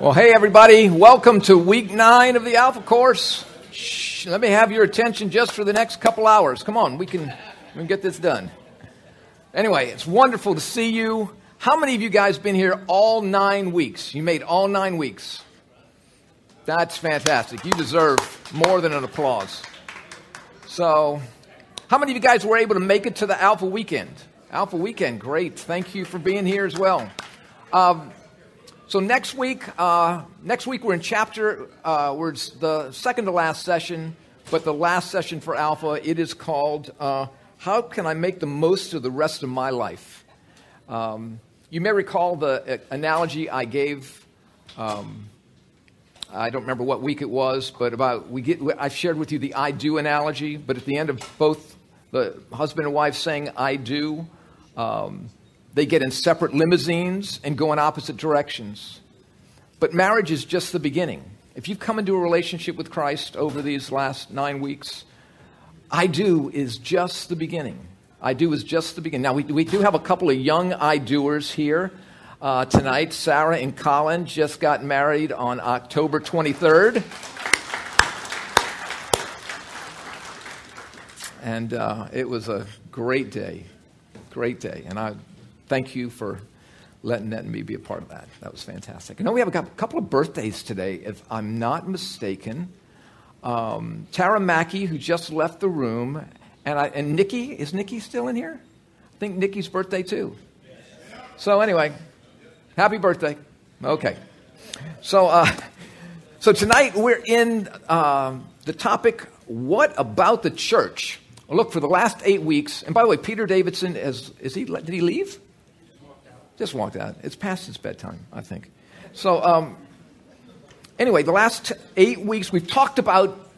Well, hey, everybody. Welcome to week nine of the Alpha Course. Shh, let me have your attention just for the next couple hours. Come on, we can, we can get this done. Anyway, it's wonderful to see you. How many of you guys been here all nine weeks? You made all nine weeks. That's fantastic. You deserve more than an applause. So, how many of you guys were able to make it to the Alpha Weekend? Alpha Weekend, great. Thank you for being here as well. Um, so next week, uh, next week we're in chapter. Uh, we're the second to last session, but the last session for Alpha. It is called uh, "How Can I Make the Most of the Rest of My Life." Um, you may recall the uh, analogy I gave. Um, I don't remember what week it was, but about we get. I shared with you the "I do" analogy, but at the end of both the husband and wife saying "I do." Um, they get in separate limousines and go in opposite directions. But marriage is just the beginning. If you've come into a relationship with Christ over these last nine weeks, I do is just the beginning. I do is just the beginning. Now, we, we do have a couple of young I doers here uh, tonight. Sarah and Colin just got married on October 23rd. And uh, it was a great day. Great day. And I thank you for letting Ned and me be a part of that. That was fantastic. I know we have a couple of birthdays today, if I'm not mistaken. Um, Tara Mackey, who just left the room, and, I, and Nikki, is Nikki still in here? I think Nikki's birthday too. So, anyway, happy birthday. Okay. So, uh, so tonight we're in uh, the topic What about the church? look, for the last eight weeks, and by the way, Peter Davidson, is, is he, did he leave? Just walked out. It's past its bedtime, I think. So, um, anyway, the last eight weeks we've talked about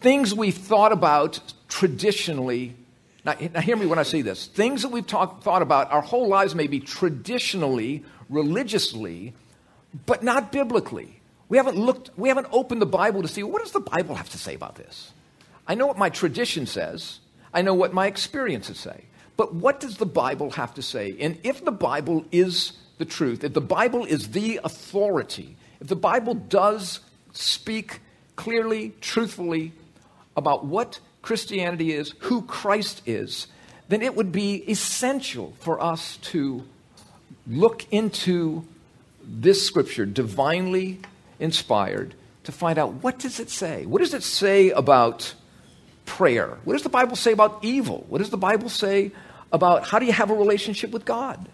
things we've thought about traditionally. Now, now hear me when I say this. Things that we've talk, thought about our whole lives, maybe traditionally, religiously, but not biblically. We haven't looked, we haven't opened the Bible to see what does the Bible have to say about this? I know what my tradition says. I know what my experiences say. But what does the Bible have to say? And if the Bible is the truth, if the Bible is the authority, if the Bible does speak clearly, truthfully about what Christianity is, who Christ is, then it would be essential for us to look into this scripture, divinely inspired, to find out what does it say? What does it say about prayer? What does the Bible say about evil? What does the Bible say about how do you have a relationship with God?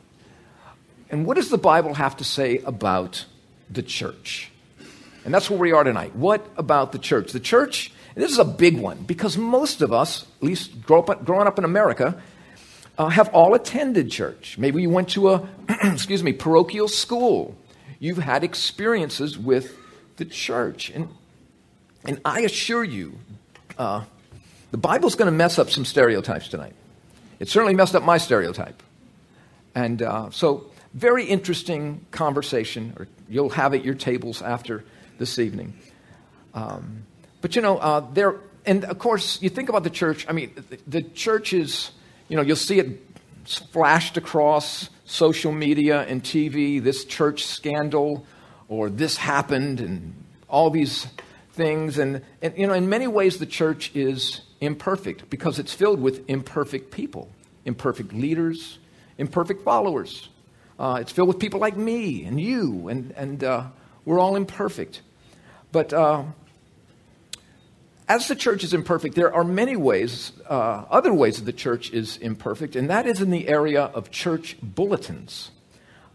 And what does the Bible have to say about the church? And that's where we are tonight. What about the church? The church, this is a big one because most of us, at least up, growing up in America, uh, have all attended church. Maybe you went to a, excuse me, parochial school. You've had experiences with the church. And, and I assure you, uh, the Bible's going to mess up some stereotypes tonight. It certainly messed up my stereotype. And uh, so, very interesting conversation, or you'll have at your tables after this evening. Um, but you know, uh, there, and of course, you think about the church. I mean, the, the church is, you know, you'll see it flashed across social media and TV, this church scandal, or this happened, and all these things. And, and you know, in many ways, the church is imperfect because it's filled with imperfect people, imperfect leaders, imperfect followers. Uh, it's filled with people like me and you, and, and uh, we're all imperfect. But uh, as the church is imperfect, there are many ways, uh, other ways that the church is imperfect, and that is in the area of church bulletins.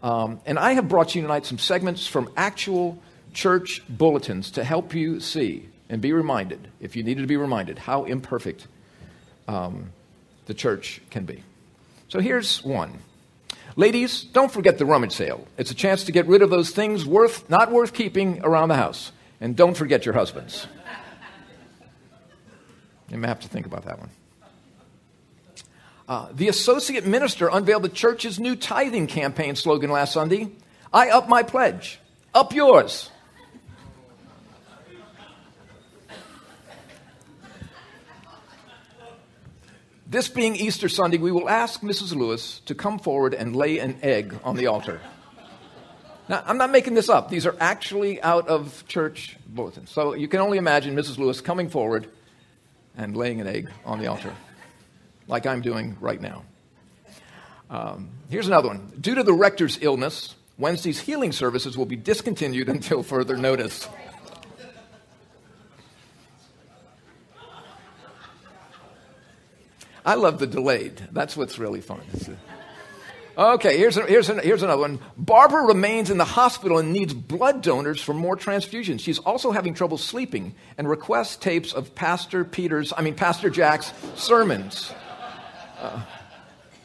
Um, and I have brought you tonight some segments from actual church bulletins to help you see and be reminded, if you needed to be reminded, how imperfect um, the church can be. So here's one. Ladies, don't forget the rummage sale. It's a chance to get rid of those things worth not worth keeping around the house. And don't forget your husbands. You may have to think about that one. Uh, the associate minister unveiled the church's new tithing campaign slogan last Sunday I up my pledge, up yours. This being Easter Sunday, we will ask Mrs. Lewis to come forward and lay an egg on the altar. Now, I'm not making this up. These are actually out of church bulletins. So you can only imagine Mrs. Lewis coming forward and laying an egg on the altar, like I'm doing right now. Um, here's another one. Due to the rector's illness, Wednesday's healing services will be discontinued until further notice. I love the delayed. That's what's really fun. Okay, here's, a, here's, a, here's another one. Barbara remains in the hospital and needs blood donors for more transfusions. She's also having trouble sleeping and requests tapes of Pastor Peter's, I mean, Pastor Jack's sermons. Uh,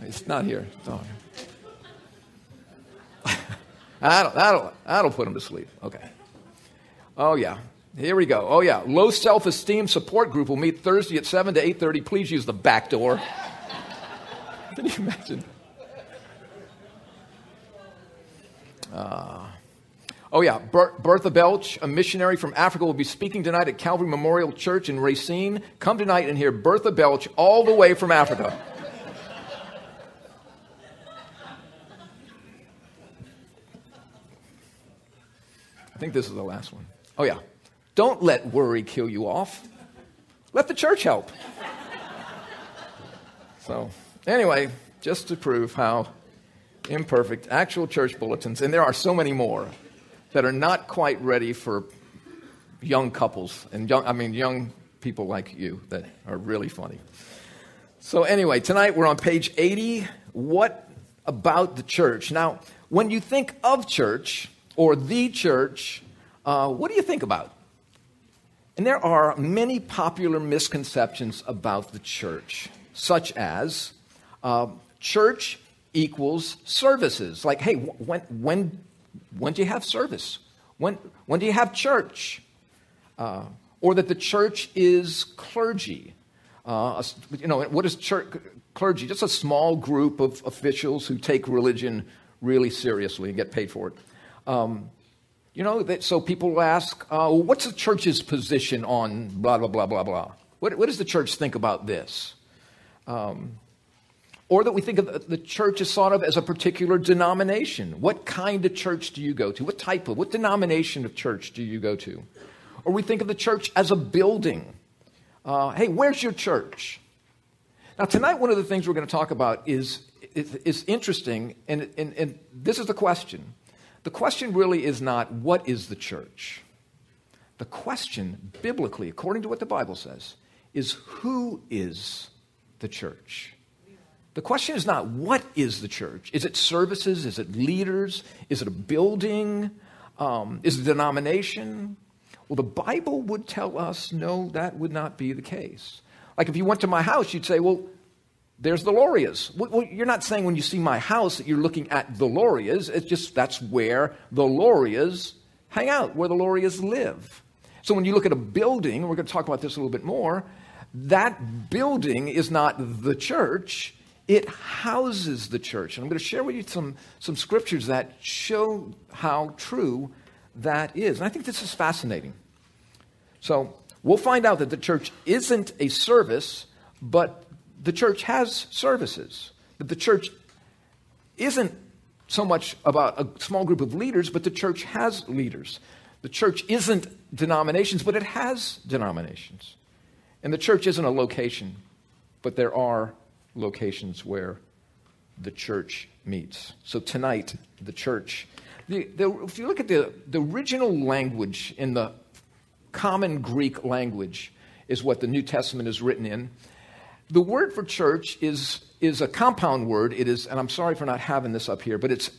it's not here. It's not here. that'll, that'll, that'll put him to sleep. Okay. Oh, yeah. Here we go. Oh, yeah. Low self esteem support group will meet Thursday at 7 to 8.30. Please use the back door. Can you imagine? Uh, oh, yeah. Ber- Bertha Belch, a missionary from Africa, will be speaking tonight at Calvary Memorial Church in Racine. Come tonight and hear Bertha Belch all the way from Africa. I think this is the last one. Oh, yeah. Don't let worry kill you off. Let the church help. So, anyway, just to prove how imperfect, actual church bulletins, and there are so many more that are not quite ready for young couples and young, I mean, young people like you that are really funny. So, anyway, tonight we're on page 80. What about the church? Now, when you think of church or the church, uh, what do you think about? And there are many popular misconceptions about the church, such as uh, church equals services. Like, hey, when, when, when do you have service? When, when do you have church? Uh, or that the church is clergy. Uh, you know, what is church, clergy? Just a small group of officials who take religion really seriously and get paid for it. Um, you know, that, so people will ask, uh, what's the church's position on blah, blah, blah, blah, blah? What, what does the church think about this? Um, or that we think of the church as thought of as a particular denomination. What kind of church do you go to? What type of, what denomination of church do you go to? Or we think of the church as a building. Uh, hey, where's your church? Now, tonight, one of the things we're going to talk about is, is, is interesting, and, and, and this is the question. The question really is not, what is the church? The question, biblically, according to what the Bible says, is who is the church? The question is not what is the church? Is it services? Is it leaders? Is it a building? Um, is it a denomination? Well, the Bible would tell us no, that would not be the case. Like if you went to my house, you'd say, well, there's the Lorias. Well, you're not saying when you see my house that you're looking at the Lorias. It's just that's where the Lorias hang out, where the Lorias live. So when you look at a building, we're going to talk about this a little bit more, that building is not the church, it houses the church. And I'm going to share with you some, some scriptures that show how true that is. And I think this is fascinating. So we'll find out that the church isn't a service, but the church has services. That the church isn't so much about a small group of leaders, but the church has leaders. The church isn't denominations, but it has denominations. And the church isn't a location, but there are locations where the church meets. So tonight, the church. The, the, if you look at the, the original language in the common Greek language, is what the New Testament is written in. The word for church is, is a compound word. It is, and I'm sorry for not having this up here, but it's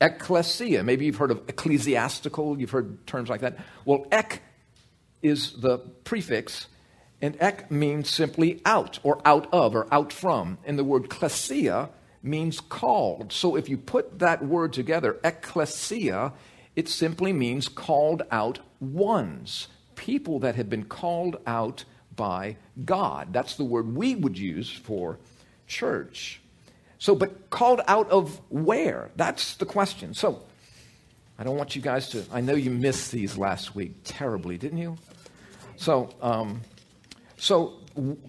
ecclesia. Maybe you've heard of ecclesiastical, you've heard terms like that. Well, ek is the prefix, and ek means simply out, or out of, or out from. And the word klesia means called. So if you put that word together, ecclesia, it simply means called out ones, people that have been called out by God. That's the word we would use for church. So, but called out of where? That's the question. So, I don't want you guys to, I know you missed these last week terribly, didn't you? So, um, so,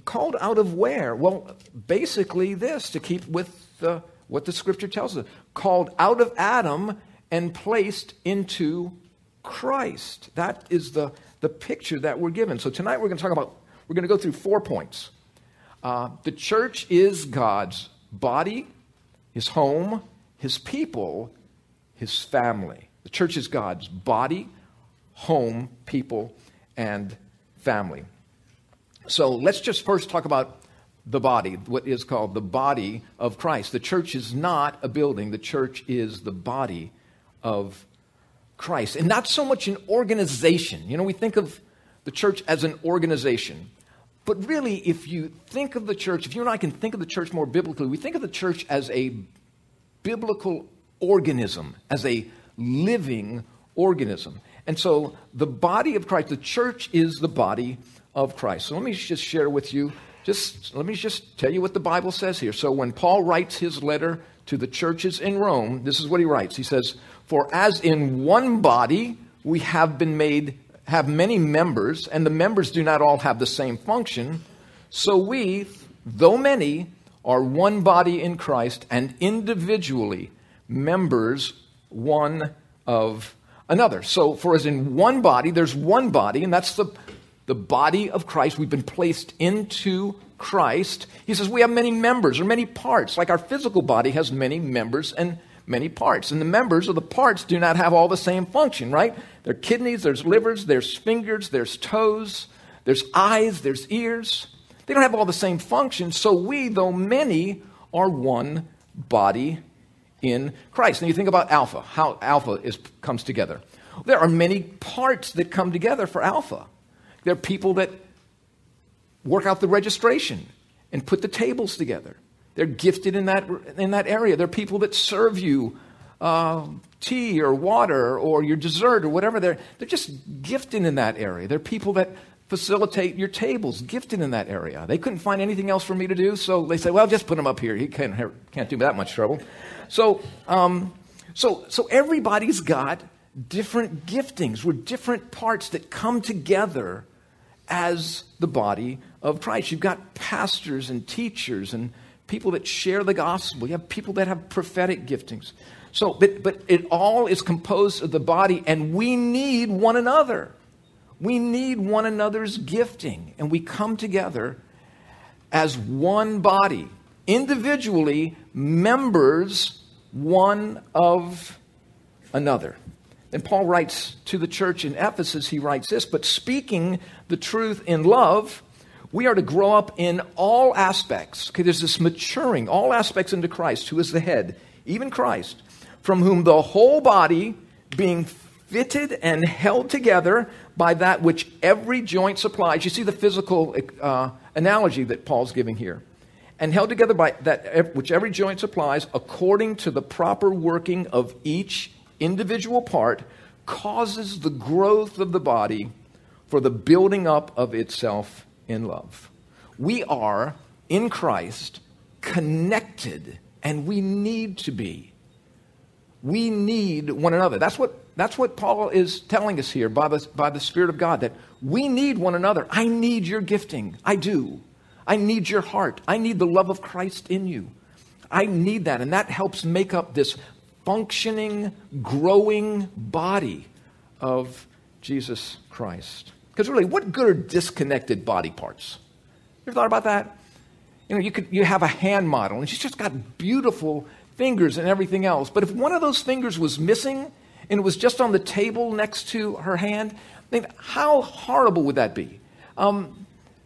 called out of where? Well, basically, this to keep with the, what the scripture tells us called out of Adam and placed into Christ. That is the, the picture that we're given. So tonight we're going to talk about, we're going to go through four points. Uh, the church is God's body, his home, his people, his family. The church is God's body, home, people, and family. So let's just first talk about the body, what is called the body of Christ. The church is not a building, the church is the body of Christ. And not so much an organization. You know, we think of the church as an organization. But really, if you think of the church, if you and I can think of the church more biblically, we think of the church as a biblical organism, as a living organism. And so the body of Christ, the church is the body of Christ. So let me just share with you, just let me just tell you what the Bible says here. So when Paul writes his letter to the churches in Rome, this is what he writes. He says, For as in one body we have been made, have many members, and the members do not all have the same function, so we, though many, are one body in Christ and individually members one of another. So, for as in one body, there's one body, and that's the, the body of Christ. We've been placed into Christ. He says we have many members or many parts, like our physical body has many members and many parts. And the members of the parts do not have all the same function, right? There are kidneys, there's livers, there's fingers, there's toes, there's eyes, there's ears. They don't have all the same function. So we, though many, are one body in Christ. And you think about Alpha, how Alpha is, comes together. There are many parts that come together for Alpha. There are people that work out the registration and put the tables together. They're gifted in that, in that area. They're people that serve you uh, tea or water or your dessert or whatever. They're, they're just gifted in that area. They're people that facilitate your tables, gifted in that area. They couldn't find anything else for me to do, so they say, well, just put them up here. He can't, can't do that much trouble. So, um, so, so everybody's got different giftings. We're different parts that come together as the body of Christ. You've got pastors and teachers and people that share the gospel. You have people that have prophetic giftings. So, but, but it all is composed of the body, and we need one another. We need one another's gifting, and we come together as one body, individually members one of another. And Paul writes to the church in Ephesus, he writes this, but speaking the truth in love, we are to grow up in all aspects. Okay, there's this maturing, all aspects into Christ, who is the head, even Christ, from whom the whole body, being fitted and held together by that which every joint supplies. You see the physical uh, analogy that Paul's giving here. And held together by that which every joint supplies, according to the proper working of each individual part, causes the growth of the body for the building up of itself in love. We are in Christ connected, and we need to be. We need one another. That's what that's what Paul is telling us here by the, by the Spirit of God that we need one another. I need your gifting. I do. I need your heart. I need the love of Christ in you. I need that. And that helps make up this functioning, growing body of Jesus Christ. Because really, what good are disconnected body parts? You ever thought about that? You know, you could you have a hand model, and she's just got beautiful fingers and everything else. But if one of those fingers was missing, and it was just on the table next to her hand, I mean, how horrible would that be? Um,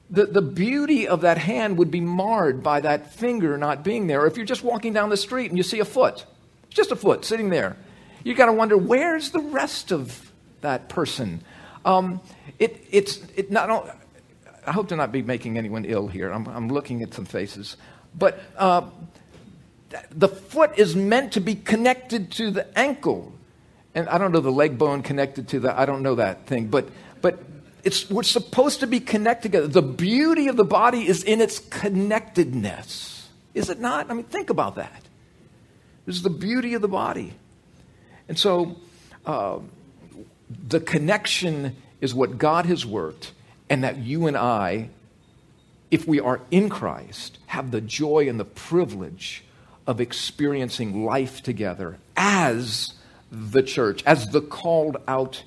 the, the beauty of that hand would be marred by that finger not being there. Or if you're just walking down the street and you see a foot, just a foot sitting there, you got to wonder where's the rest of that person? Um, it, it's it not. I hope to not be making anyone ill here. I'm, I'm looking at some faces, but uh, the foot is meant to be connected to the ankle and I don't know the leg bone connected to the, I don't know that thing, but, but it's, we're supposed to be connected together. The beauty of the body is in its connectedness. Is it not? I mean, think about that. This is the beauty of the body. And so, uh, the connection is what God has worked, and that you and I, if we are in Christ, have the joy and the privilege of experiencing life together as the church, as the called out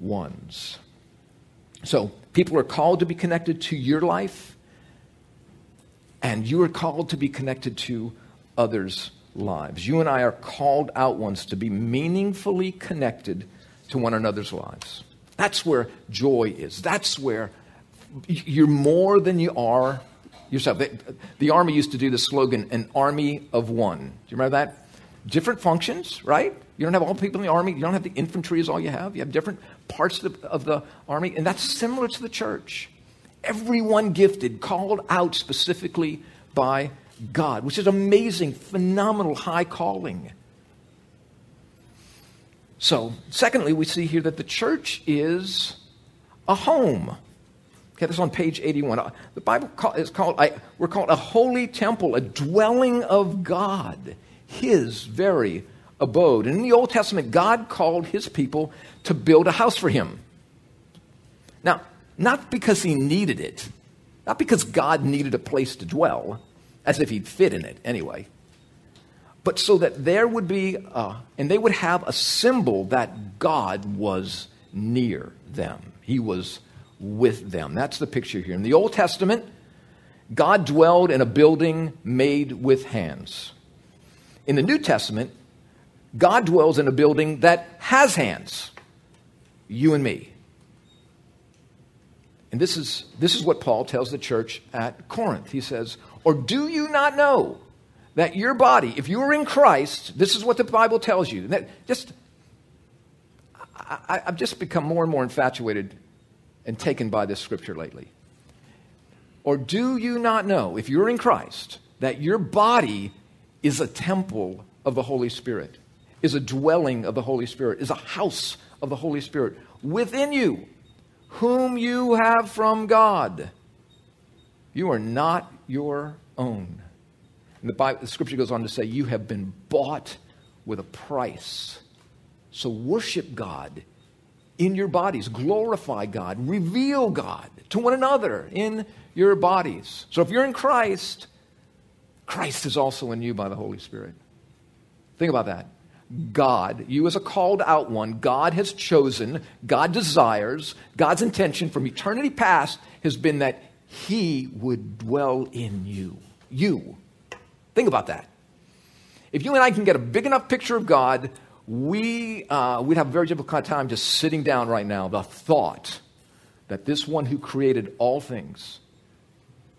ones. So, people are called to be connected to your life, and you are called to be connected to others' lives. You and I are called out ones to be meaningfully connected to one another's lives. That's where joy is. That's where you're more than you are yourself. The Army used to do the slogan, an army of one. Do you remember that? Different functions, right? You don't have all people in the Army. You don't have the infantry is all you have. You have different parts of the, of the Army. And that's similar to the church. Everyone gifted, called out specifically by God, which is amazing, phenomenal, high calling. So, secondly, we see here that the church is a home. Okay, this is on page 81. Uh, the Bible is called, we're called a holy temple, a dwelling of God, his very abode. And in the Old Testament, God called his people to build a house for him. Now, not because he needed it, not because God needed a place to dwell, as if he'd fit in it anyway, but so that there would be, and they would have a symbol that God was near them. He was with them. That's the picture here. In the Old Testament, God dwelled in a building made with hands. In the New Testament, God dwells in a building that has hands. You and me. And this is, this is what Paul tells the church at Corinth. He says, Or do you not know that your body, if you are in Christ, this is what the Bible tells you. That just, I, I've just become more and more infatuated and taken by this scripture lately. Or do you not know, if you're in Christ, that your body is a temple of the Holy Spirit, is a dwelling of the Holy Spirit, is a house of the Holy Spirit within you, whom you have from God? You are not your own. And the, Bible, the scripture goes on to say, You have been bought with a price. So worship God in your bodies. Glorify God. Reveal God to one another in your bodies. So if you're in Christ, Christ is also in you by the Holy Spirit. Think about that. God, you as a called out one, God has chosen, God desires, God's intention from eternity past has been that He would dwell in you. You. Think about that. If you and I can get a big enough picture of God we uh, would have a very difficult time just sitting down right now. The thought that this one who created all things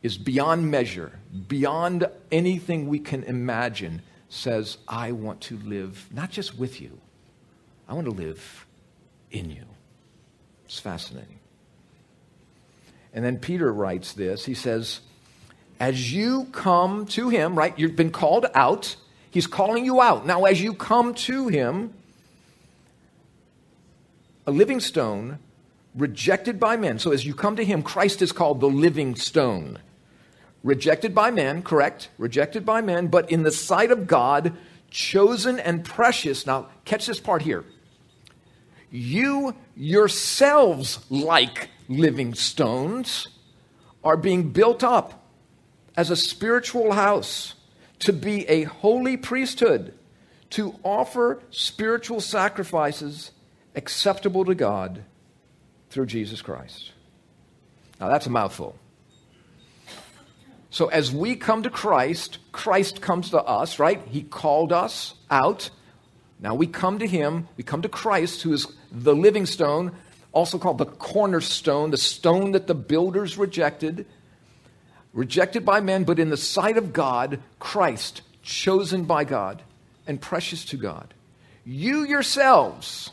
is beyond measure, beyond anything we can imagine, says, I want to live not just with you, I want to live in you. It's fascinating. And then Peter writes this. He says, As you come to him, right, you've been called out He's calling you out. Now, as you come to him, a living stone rejected by men. So, as you come to him, Christ is called the living stone. Rejected by men, correct? Rejected by men, but in the sight of God, chosen and precious. Now, catch this part here. You yourselves, like living stones, are being built up as a spiritual house to be a holy priesthood, to offer spiritual sacrifices acceptable to God through Jesus Christ. Now, that's a mouthful. So, as we come to Christ, Christ comes to us, right? He called us out. Now we come to Him. We come to Christ, who is the living stone, also called the cornerstone, the stone that the builders rejected rejected by men, but in the sight of God, Christ, chosen by God and precious to God. You yourselves,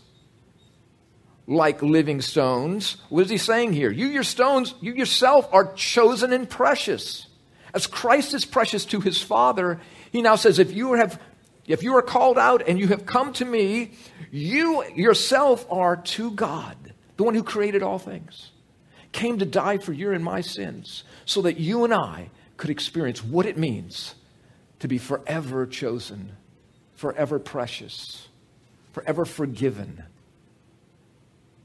like living stones, what is he saying here? You your stones, you yourself are chosen and precious. As Christ is precious to his Father, he now says, if you have if you are called out and you have come to me, you yourself are to God, the one who created all things, came to die for your and my sins, so that you and I could experience what it means to be forever chosen, forever precious, forever forgiven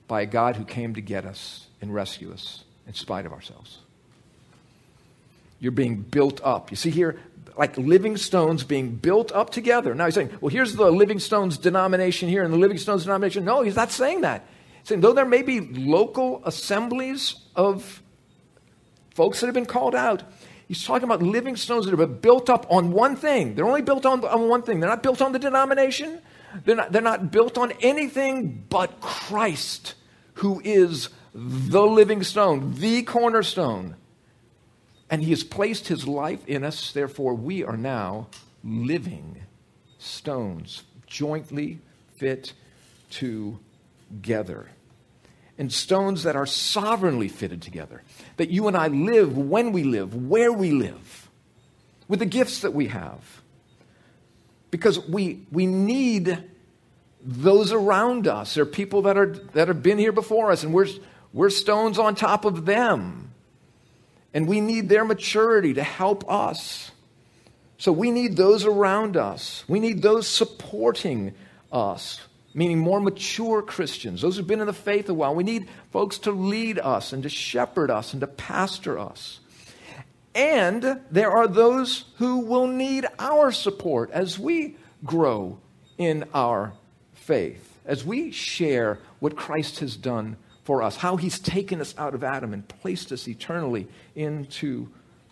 by a God who came to get us and rescue us in spite of ourselves. You're being built up. You see here, like living stones being built up together. Now he's saying, well, here's the Living Stones denomination here and the Living Stones denomination. No, he's not saying that. He's saying, though there may be local assemblies of folks that have been called out, he's talking about living stones that been built up on one thing. They're only built on, on one thing. They're not built on the denomination, they're not, they're not built on anything but Christ, who is the living stone, the cornerstone. And he has placed his life in us, therefore, we are now living stones, jointly fit together. And stones that are sovereignly fitted together. That you and I live when we live, where we live, with the gifts that we have. Because we, we need those around us. There are people that, are, that have been here before us, and we're, we're stones on top of them. And we need their maturity to help us. So we need those around us. We need those supporting us, meaning more mature Christians, those who've been in the faith a while. We need folks to lead us and to shepherd us and to pastor us. And there are those who will need our support as we grow in our faith, as we share what Christ has done for us, how he's taken us out of Adam and placed us eternally into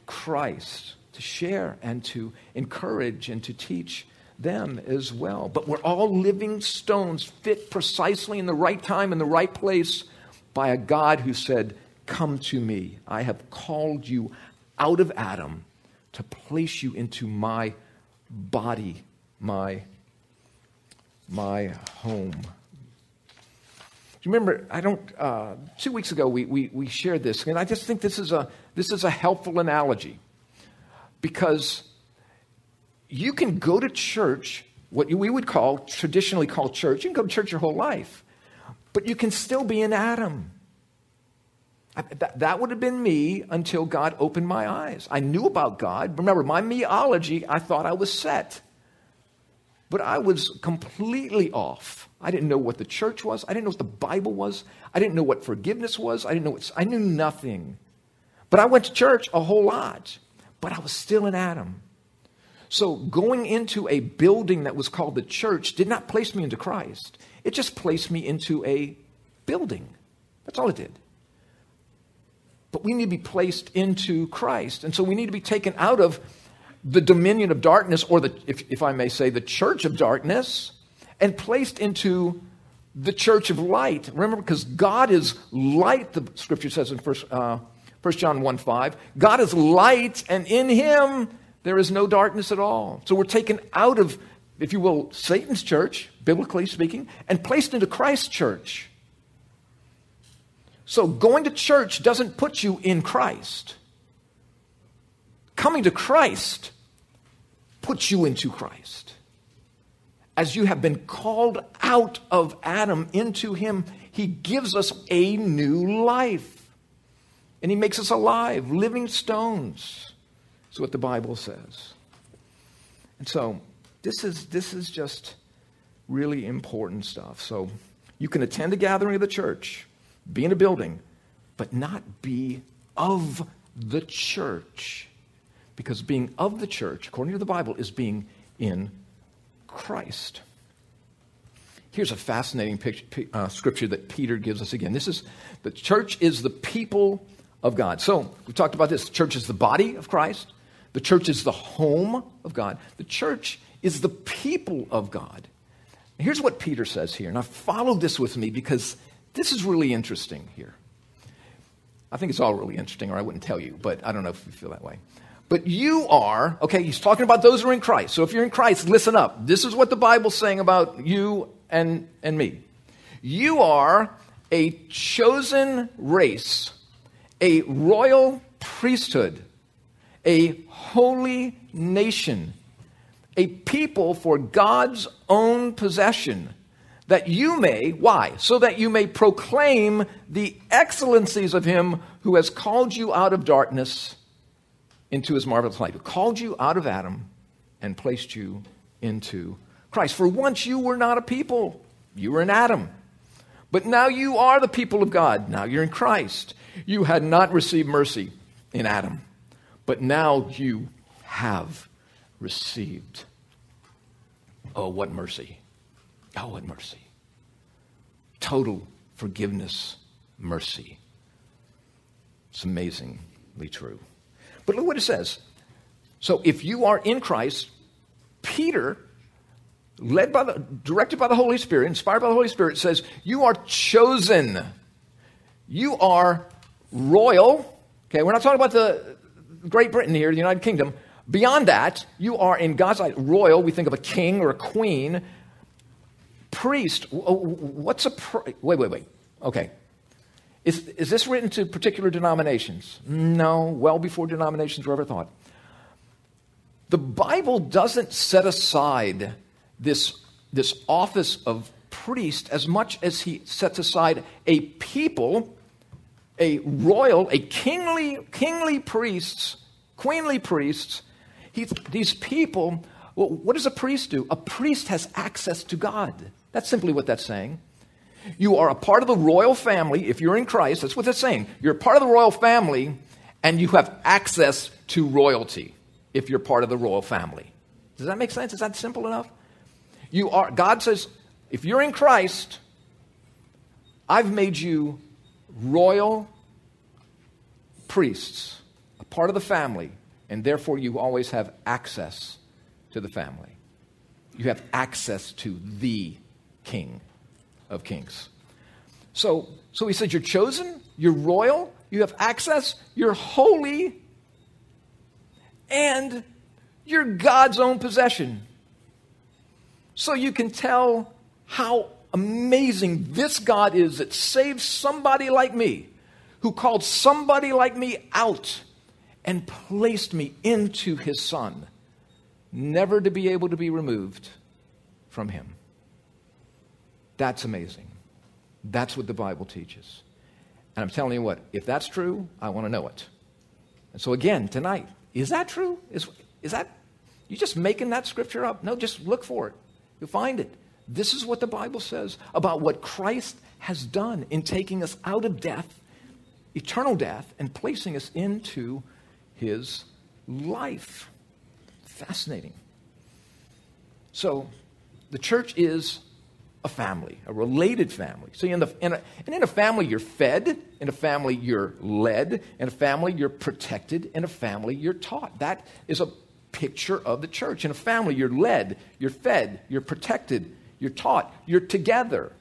Christ to share and to encourage and to teach them as well. But we're all living stones fit precisely in the right time, in the right place by a God who said, Come to me. I have called you out of Adam to place you into my body, my, my home. Do you remember? I don't. Uh, two weeks ago, we, we, we shared this, and I just think this is a this is a helpful analogy because you can go to church, what we would call traditionally call church. You can go to church your whole life, but you can still be an Adam. That, that would have been me until God opened my eyes. I knew about God. Remember, my meology, I thought I was set. But I was completely off. I didn't know what the church was. I didn't know what the Bible was. I didn't know what forgiveness was. I didn't know what, I knew nothing. But I went to church a whole lot. But I was still an Adam. So going into a building that was called the church did not place me into Christ. It just placed me into a building. That's all it did. But we need to be placed into Christ. And so we need to be taken out of the dominion of darkness, or the, if, if I may say, the church of darkness, and placed into the church of light. Remember, because God is light, the scripture says in First, uh, 1 John 1 5. God is light, and in him there is no darkness at all. So we're taken out of, if you will, Satan's church, biblically speaking, and placed into Christ's church. So going to church doesn't put you in Christ. Coming to Christ puts you into Christ. As you have been called out of Adam into Him, He gives us a new life. And He makes us alive, living stones. That's what the Bible says. And so, this is, this is just really important stuff. So, you can attend a gathering of the church, be in a building, but not be of the church. Because being of the church, according to the Bible, is being in Christ. Here's a fascinating picture, uh, scripture that Peter gives us again. This is the church is the people of God. So we've talked about this. The church is the body of Christ. The church is the home of God. The church is the people of God. here's what Peter says here. Now follow this with me because this is really interesting here. I think it's all really interesting, or I wouldn't tell you, but I don't know if you feel that way. But you are, okay, he's talking about those who are in Christ. So if you're in Christ, listen up. This is what the Bible's saying about you and, and me. You are a chosen race, a royal priesthood, a holy nation, a people for God's own possession, that you may, why? So that you may proclaim the excellencies of him who has called you out of darkness into his marvelous light, who called you out of Adam and placed you into Christ. For once you were not a people, you were in Adam. But now you are the people of God. Now you're in Christ. You had not received mercy in Adam, but now you have received. Oh, what mercy. Oh, what mercy. Total forgiveness, mercy. It's amazingly true. But look what it says. So if you are in Christ, Peter, led by the, directed by the Holy Spirit, inspired by the Holy Spirit, says, You are chosen. You are royal. Okay, we're not talking about the Great Britain here, the United Kingdom. Beyond that, you are in God's eye royal. We think of a king or a queen. Priest. What's a pri- wait, wait, wait. Okay. Is, is this written to particular denominations? No, well before denominations were ever thought. The Bible doesn't set aside this, this office of priest as much as he sets aside a people, a royal, a kingly, kingly priests, queenly priests. He, these people, well, what does a priest do? A priest has access to God. That's simply what that's saying. You are a part of the royal family. If you're in Christ, that's what that's saying. You're part of the royal family, and you have access to royalty if you're part of the royal family. Does that make sense? Is that simple enough? You are God says, if you're in Christ, I've made you royal priests, a part of the family, and therefore you always have access to the family. You have access to the King of Kings. So, so he said, You're chosen, you're royal, you have access, you're holy, and you're God's own possession. So you can tell how amazing this God is that saved somebody like me, who called somebody like me out and placed me into his Son, never to be able to be removed from him. That's amazing. That's what the Bible teaches. And I'm telling you what, if that's true, I want to know it. And so, again, tonight, is that true? Is, is that, you just making that scripture up? No, just look for it. You'll find it. This is what the Bible says about what Christ has done in taking us out of death, eternal death, and placing us into his life. Fascinating. So, the church is a family, a related family. So, in, the, in a, and in a family, you're fed. In a family, you're led. In a family, you're protected. In a family, you're taught. That is a picture of the church. In a family, you're led, you're fed, you're protected, you're taught, you're together.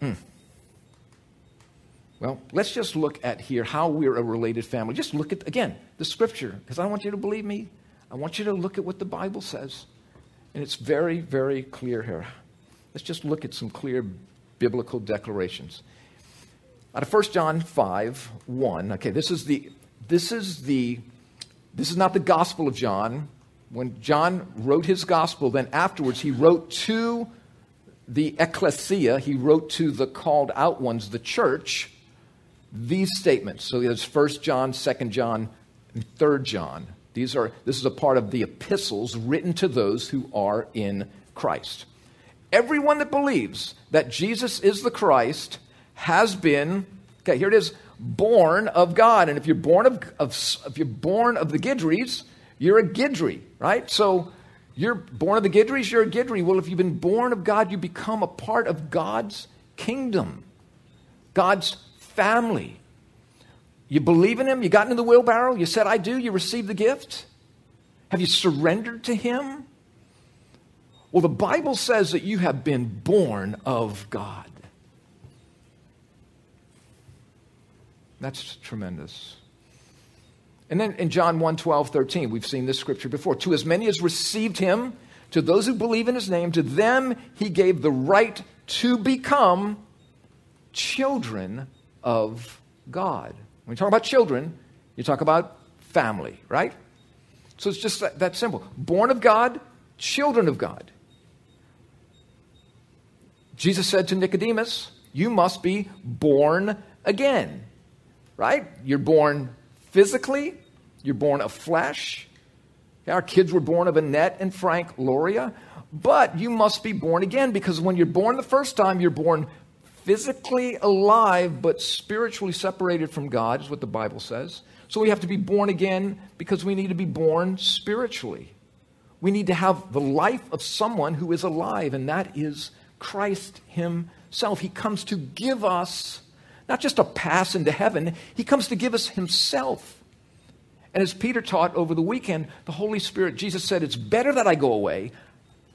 Hmm. Well, let's just look at here how we're a related family. Just look at, again, the scripture, because I want you to believe me. I want you to look at what the Bible says. And it's very, very clear here. Let's just look at some clear biblical declarations. Out of 1 John 5, 1, okay, this is the this is the this is not the Gospel of John. When John wrote his Gospel, then afterwards he wrote to the ecclesia, he wrote to the called out ones, the church, these statements. So there's 1 John, 2 John, and 3 John. These are, this is a part of the epistles written to those who are in Christ. Everyone that believes that Jesus is the Christ has been, okay, here it is, born of God. And if you're born of, of if you're born of the Guidries, you're a Guidry, right? So you're born of the Guidries, you're a Guidry. Well, if you've been born of God, you become a part of God's kingdom, God's family. You believe in Him, you got into the wheelbarrow, you said, I do, you received the gift. Have you surrendered to Him? Well, the Bible says that you have been born of God. That's tremendous. And then in John 1 12, 13, we've seen this scripture before. To as many as received him, to those who believe in his name, to them he gave the right to become children of God. When you talk about children, you talk about family, right? So it's just that, that simple. Born of God, children of God. Jesus said to Nicodemus, You must be born again right? You're born physically, you're born of flesh. Our kids were born of Annette and Frank Loria, but you must be born again because when you're born the first time, you're born physically alive but spiritually separated from God, is what the Bible says. So we have to be born again because we need to be born spiritually. We need to have the life of someone who is alive, and that is Christ Himself. He comes to give us not just a pass into heaven, He comes to give us Himself. And as Peter taught over the weekend, the Holy Spirit, Jesus said, It's better that I go away,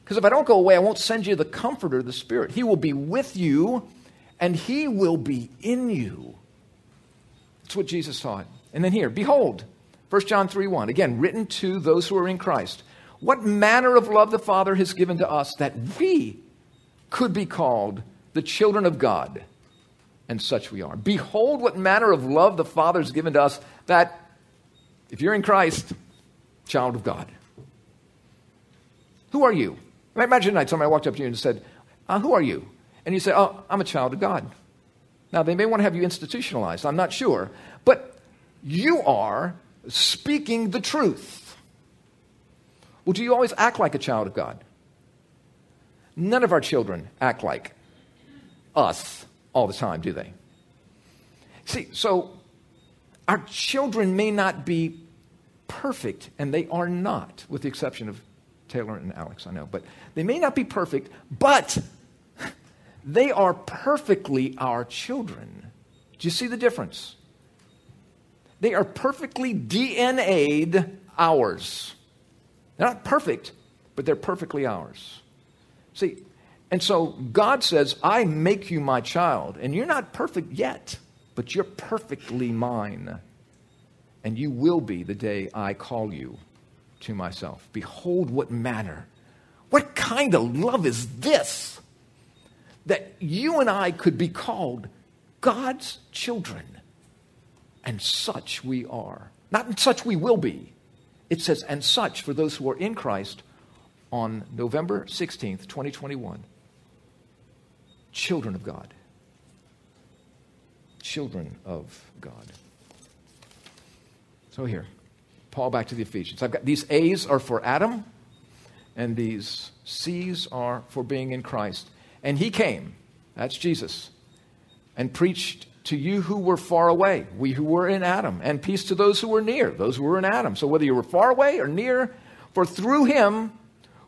because if I don't go away, I won't send you the Comforter, the Spirit. He will be with you, and He will be in you. That's what Jesus taught. And then here, behold, 1 John 3 1, again, written to those who are in Christ. What manner of love the Father has given to us that we could be called the children of God. And such we are. Behold, what manner of love the Father has given to us that if you're in Christ, child of God. Who are you? Imagine tonight somebody walked up to you and said, uh, Who are you? And you say, Oh, I'm a child of God. Now, they may want to have you institutionalized. I'm not sure. But you are speaking the truth. Well, do you always act like a child of God? None of our children act like us all the time, do they? See, so our children may not be perfect, and they are not, with the exception of Taylor and Alex, I know, but they may not be perfect, but they are perfectly our children. Do you see the difference? They are perfectly DNA'd ours. They're not perfect, but they're perfectly ours. See, and so God says, I make you my child, and you're not perfect yet, but you're perfectly mine. And you will be the day I call you to myself. Behold, what manner, what kind of love is this? That you and I could be called God's children. And such we are. Not such we will be. It says, and such for those who are in Christ on November 16th, 2021. Children of God. Children of God. So here, Paul back to the Ephesians. I've got these A's are for Adam, and these C's are for being in Christ. And he came, that's Jesus, and preached to you who were far away, we who were in Adam, and peace to those who were near, those who were in Adam. So whether you were far away or near, for through him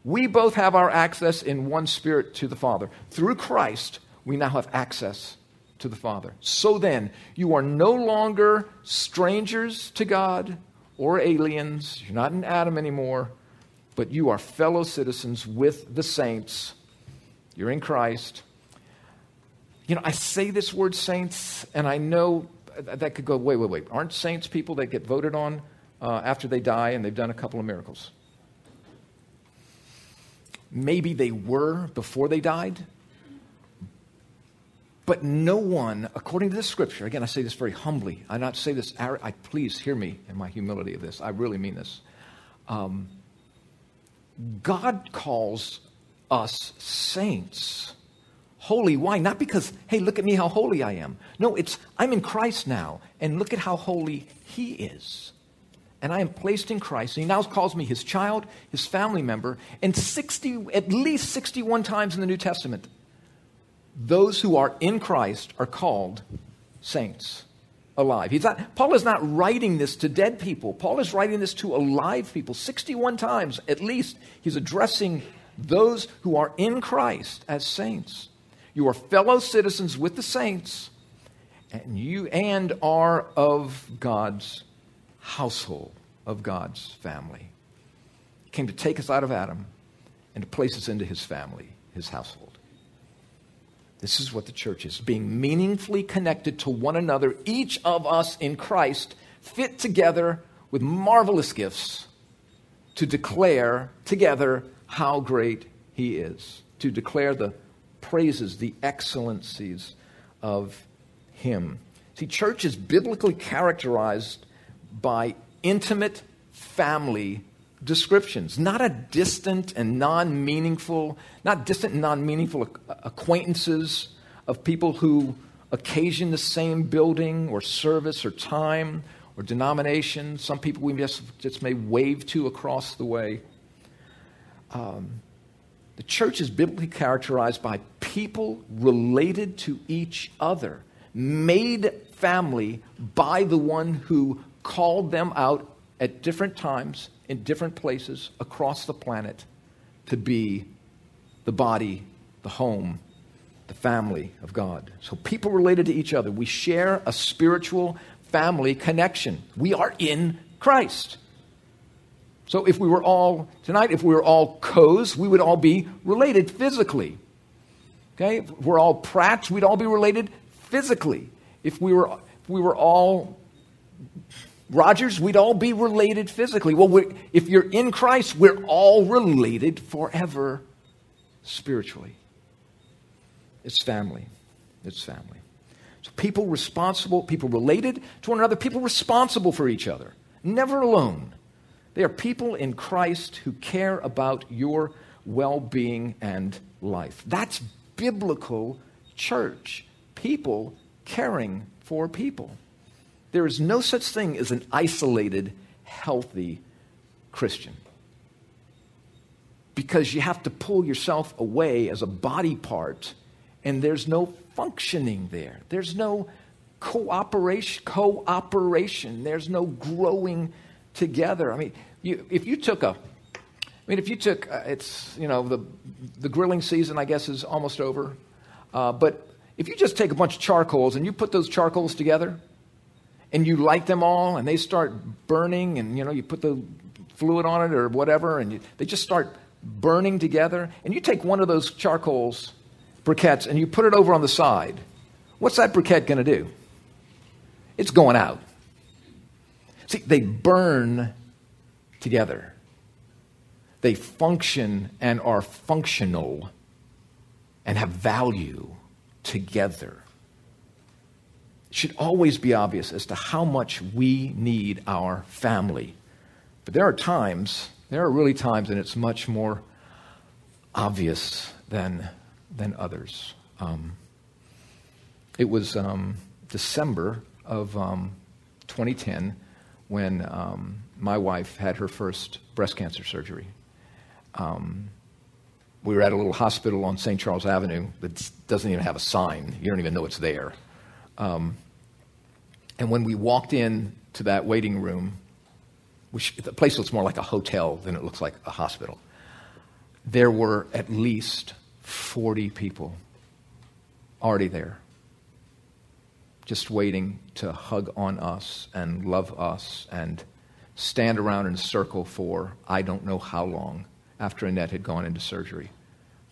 we both have our access in one spirit to the Father. Through Christ, we now have access to the Father. So then, you are no longer strangers to God or aliens. You're not in Adam anymore, but you are fellow citizens with the saints. You're in Christ. You know, I say this word saints, and I know that could go, wait, wait, wait. Aren't saints people that get voted on uh, after they die and they've done a couple of miracles? Maybe they were before they died. But no one, according to the scripture, again, I say this very humbly. I not say this, I please hear me in my humility of this. I really mean this. Um, God calls us saints. Holy. Why? Not because, hey, look at me how holy I am. No, it's, I'm in Christ now, and look at how holy He is and I am placed in Christ. And he now calls me his child, his family member, and 60, at least 61 times in the New Testament, those who are in Christ are called saints, alive. He's not, Paul is not writing this to dead people. Paul is writing this to alive people. 61 times, at least, he's addressing those who are in Christ as saints. You are fellow citizens with the saints, and you and are of God's household of God's family. He came to take us out of Adam and to place us into his family, his household. This is what the church is being meaningfully connected to one another, each of us in Christ, fit together with marvelous gifts to declare together how great he is, to declare the praises, the excellencies of him. See, church is biblically characterized by intimate family descriptions, not a distant and non meaningful, not distant and non meaningful acquaintances of people who occasion the same building or service or time or denomination. Some people we just, just may wave to across the way. Um, the church is biblically characterized by people related to each other, made family by the one who called them out at different times in different places across the planet to be the body, the home, the family of God. So people related to each other. We share a spiritual family connection. We are in Christ. So if we were all, tonight, if we were all Coes, we would all be related physically. Okay? If we're all Pratts, we'd all be related physically. If we were, if we were all Rogers, we'd all be related physically. Well, if you're in Christ, we're all related forever spiritually. It's family. It's family. So people responsible, people related to one another, people responsible for each other, never alone. They are people in Christ who care about your well being and life. That's biblical church. People caring for people. There is no such thing as an isolated, healthy Christian. Because you have to pull yourself away as a body part, and there's no functioning there. There's no cooperation, cooperation. There's no growing together. I mean, you, if you took a, I mean, if you took, uh, it's, you know, the, the grilling season, I guess, is almost over. Uh, but if you just take a bunch of charcoals and you put those charcoals together and you light them all and they start burning and, you know, you put the fluid on it or whatever and you, they just start burning together and you take one of those charcoals briquettes and you put it over on the side, what's that briquette going to do? It's going out. See, they burn together. They function and are functional and have value together. Should always be obvious as to how much we need our family. But there are times, there are really times, and it's much more obvious than, than others. Um, it was um, December of um, 2010 when um, my wife had her first breast cancer surgery. Um, we were at a little hospital on St. Charles Avenue that doesn't even have a sign. You don't even know it's there. Um, and when we walked in to that waiting room, which the place looks more like a hotel than it looks like a hospital, there were at least 40 people already there just waiting to hug on us and love us and stand around in a circle for I don't know how long after Annette had gone into surgery,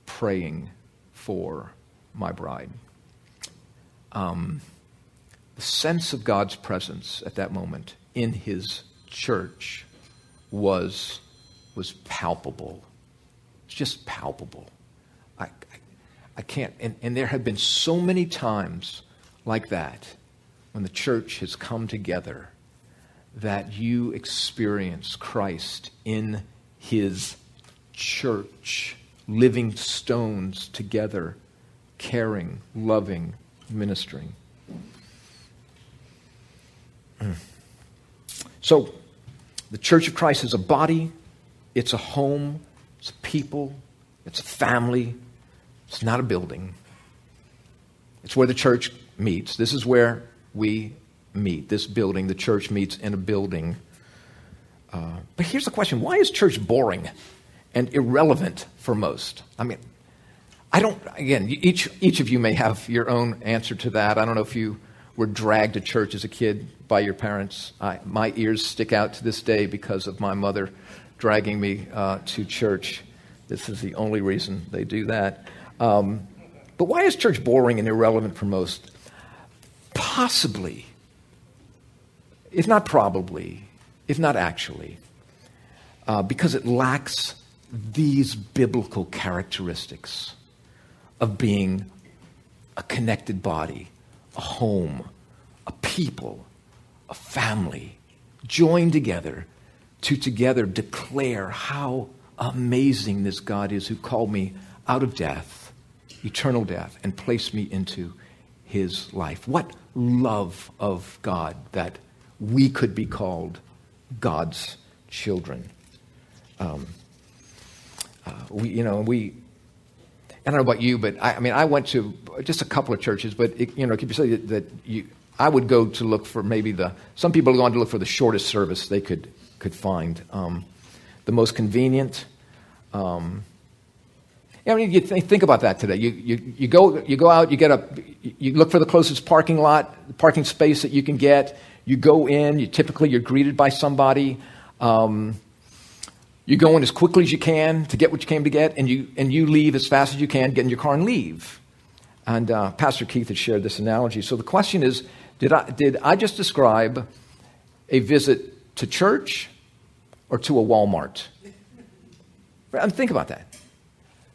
praying for my bride. Um, the sense of God's presence at that moment in his church was, was palpable. It's just palpable. I, I, I can't, and, and there have been so many times like that, when the church has come together, that you experience Christ in his church, living stones together, caring, loving, ministering. So, the Church of Christ is a body, it's a home, it's a people, it's a family, it's not a building. It's where the church meets. This is where we meet. This building, the church meets in a building. Uh, but here's the question why is church boring and irrelevant for most? I mean, I don't, again, each, each of you may have your own answer to that. I don't know if you were dragged to church as a kid by your parents. I, my ears stick out to this day because of my mother dragging me uh, to church. This is the only reason they do that. Um, but why is church boring and irrelevant for most? possibly, if not probably, if not actually, uh, because it lacks these biblical characteristics of being a connected body, a home, a people, a family, joined together to together declare how amazing this God is who called me out of death, eternal death, and placed me into his life. What love of God that we could be called God's children. Um, uh, we, you know, we, I don't know about you, but I, I mean, I went to just a couple of churches, but it, you know, could you say that, that you, I would go to look for maybe the, some people are going to look for the shortest service they could, could find, um, the most convenient. Um, I mean, you th- think about that today. You, you, you, go, you go out, you get a, you look for the closest parking lot, parking space that you can get. You go in, you typically you're greeted by somebody. Um, you go in as quickly as you can to get what you came to get, and you, and you leave as fast as you can, get in your car and leave. And uh, Pastor Keith had shared this analogy. So the question is did I, did I just describe a visit to church or to a Walmart? Think about that.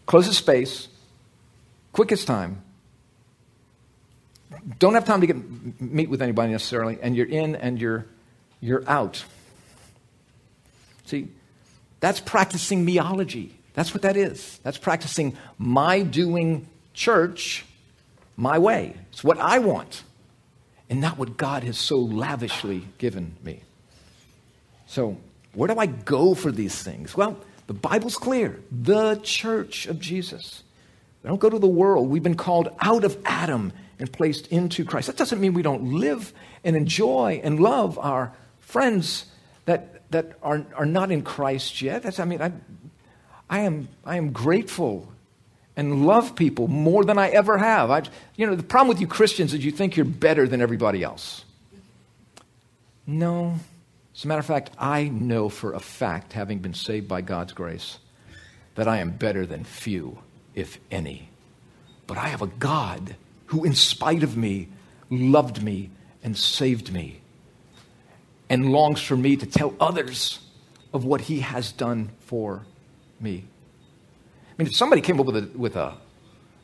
Closest space, quickest time, don't have time to get, meet with anybody necessarily, and you're in and you're, you're out. See, that's practicing meology. That's what that is. That's practicing my doing church my way. It's what I want, and not what God has so lavishly given me. So, where do I go for these things? Well, the Bible's clear the church of Jesus. We don't go to the world. We've been called out of Adam and placed into Christ. That doesn't mean we don't live and enjoy and love our friends that, that are, are not in Christ yet. That's, I mean, I, I, am, I am grateful and love people more than I ever have. I, you know, the problem with you Christians is you think you're better than everybody else. No. As a matter of fact, I know for a fact, having been saved by God's grace, that I am better than few, if any. But I have a God who, in spite of me, loved me and saved me and longs for me to tell others of what he has done for me. I mean, if somebody came up with a, with a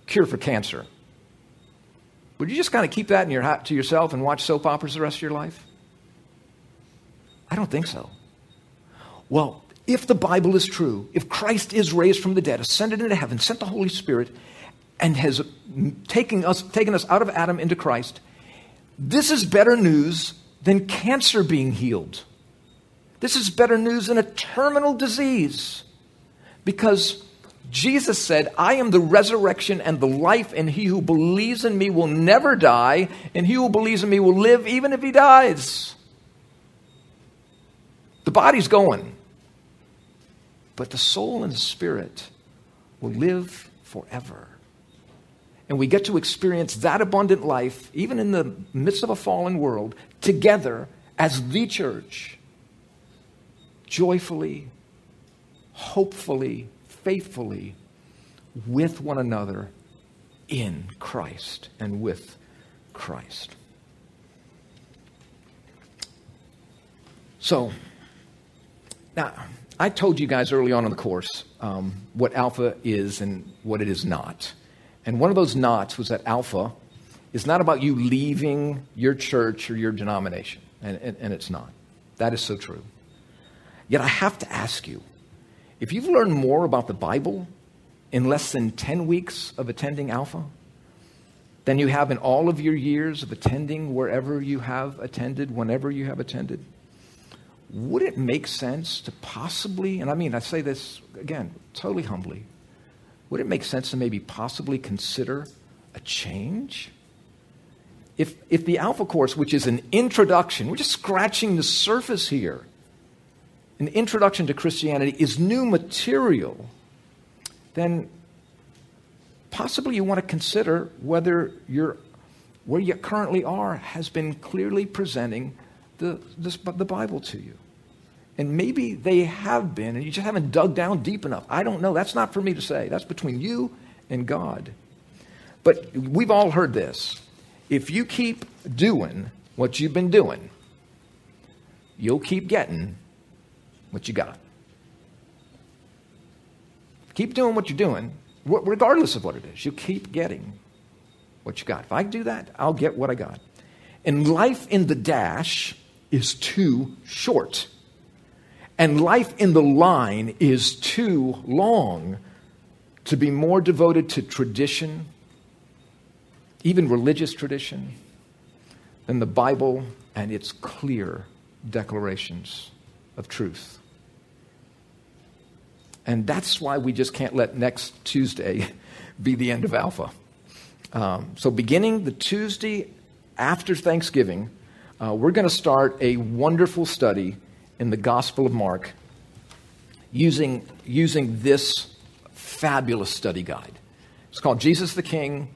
cure for cancer, would you just kind of keep that in your, to yourself and watch soap operas the rest of your life? I don't think so. Well, if the Bible is true, if Christ is raised from the dead, ascended into heaven, sent the Holy Spirit, and has taken us, taken us out of Adam into Christ, this is better news than cancer being healed. This is better news than a terminal disease. Because Jesus said, I am the resurrection and the life, and he who believes in me will never die, and he who believes in me will live even if he dies. The body's going, but the soul and the spirit will live forever. And we get to experience that abundant life, even in the midst of a fallen world, together as the church, joyfully, hopefully, faithfully, with one another in Christ and with Christ. So, now, I told you guys early on in the course um, what Alpha is and what it is not. And one of those knots was that Alpha is not about you leaving your church or your denomination, and, and, and it's not. That is so true. Yet I have to ask you if you've learned more about the Bible in less than 10 weeks of attending Alpha than you have in all of your years of attending wherever you have attended, whenever you have attended, would it make sense to possibly, and I mean, I say this again, totally humbly, would it make sense to maybe possibly consider a change? If, if the Alpha Course, which is an introduction, we're just scratching the surface here, an introduction to Christianity is new material, then possibly you want to consider whether you're, where you currently are has been clearly presenting the, this, the Bible to you. And maybe they have been, and you just haven't dug down deep enough. I don't know. That's not for me to say. That's between you and God. But we've all heard this. If you keep doing what you've been doing, you'll keep getting what you got. Keep doing what you're doing, regardless of what it is. You'll keep getting what you got. If I do that, I'll get what I got. And life in the dash is too short. And life in the line is too long to be more devoted to tradition, even religious tradition, than the Bible and its clear declarations of truth. And that's why we just can't let next Tuesday be the end of Alpha. Um, so, beginning the Tuesday after Thanksgiving, uh, we're going to start a wonderful study in the Gospel of Mark using, using this fabulous study guide. It's called Jesus the King.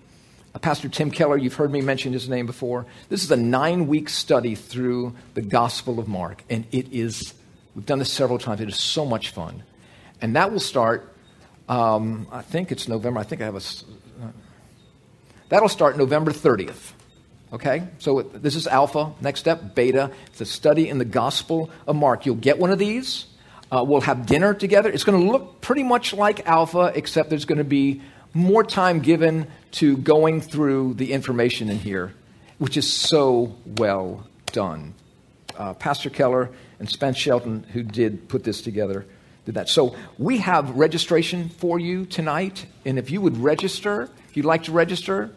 Uh, Pastor Tim Keller, you've heard me mention his name before. This is a nine week study through the Gospel of Mark, and it is, we've done this several times, it is so much fun. And that will start, um, I think it's November, I think I have a, uh, that'll start November 30th. Okay? So this is alpha. Next step, beta. It's a study in the Gospel of Mark. You'll get one of these. Uh, we'll have dinner together. It's going to look pretty much like alpha, except there's going to be more time given to going through the information in here, which is so well done. Uh, Pastor Keller and Spence Shelton, who did put this together, did that. So we have registration for you tonight, and if you would register, if you'd like to register,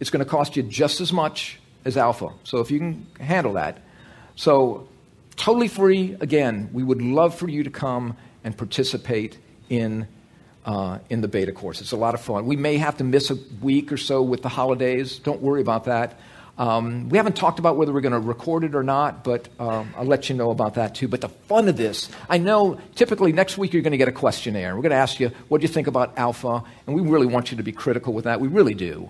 it's going to cost you just as much as Alpha. So if you can handle that. So totally free. Again, we would love for you to come and participate in, uh, in the beta course. It's a lot of fun. We may have to miss a week or so with the holidays. Don't worry about that. Um, we haven't talked about whether we're going to record it or not, but um, I'll let you know about that too. But the fun of this, I know typically next week you're going to get a questionnaire. We're going to ask you, what do you think about alpha? And we really want you to be critical with that. We really do.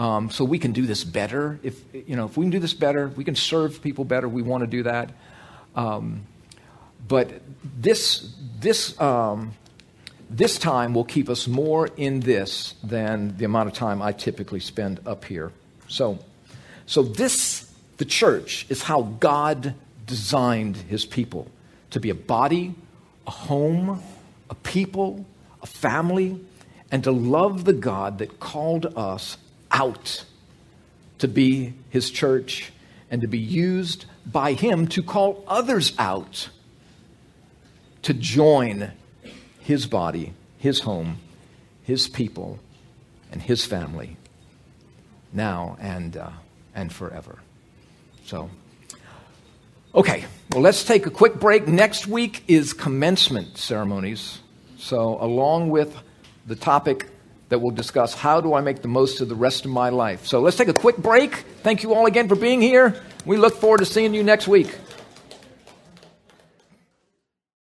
Um, so we can do this better. If, you know, if we can do this better, we can serve people better. We want to do that. Um, but this, this, um, this time will keep us more in this than the amount of time I typically spend up here. So, so this, the church, is how God designed his people to be a body, a home, a people, a family, and to love the God that called us out to be his church and to be used by him to call others out to join his body, his home, his people, and his family now and, uh, and forever. So, okay, well, let's take a quick break. Next week is commencement ceremonies. So, along with the topic that we'll discuss how do I make the most of the rest of my life. So let's take a quick break. Thank you all again for being here. We look forward to seeing you next week.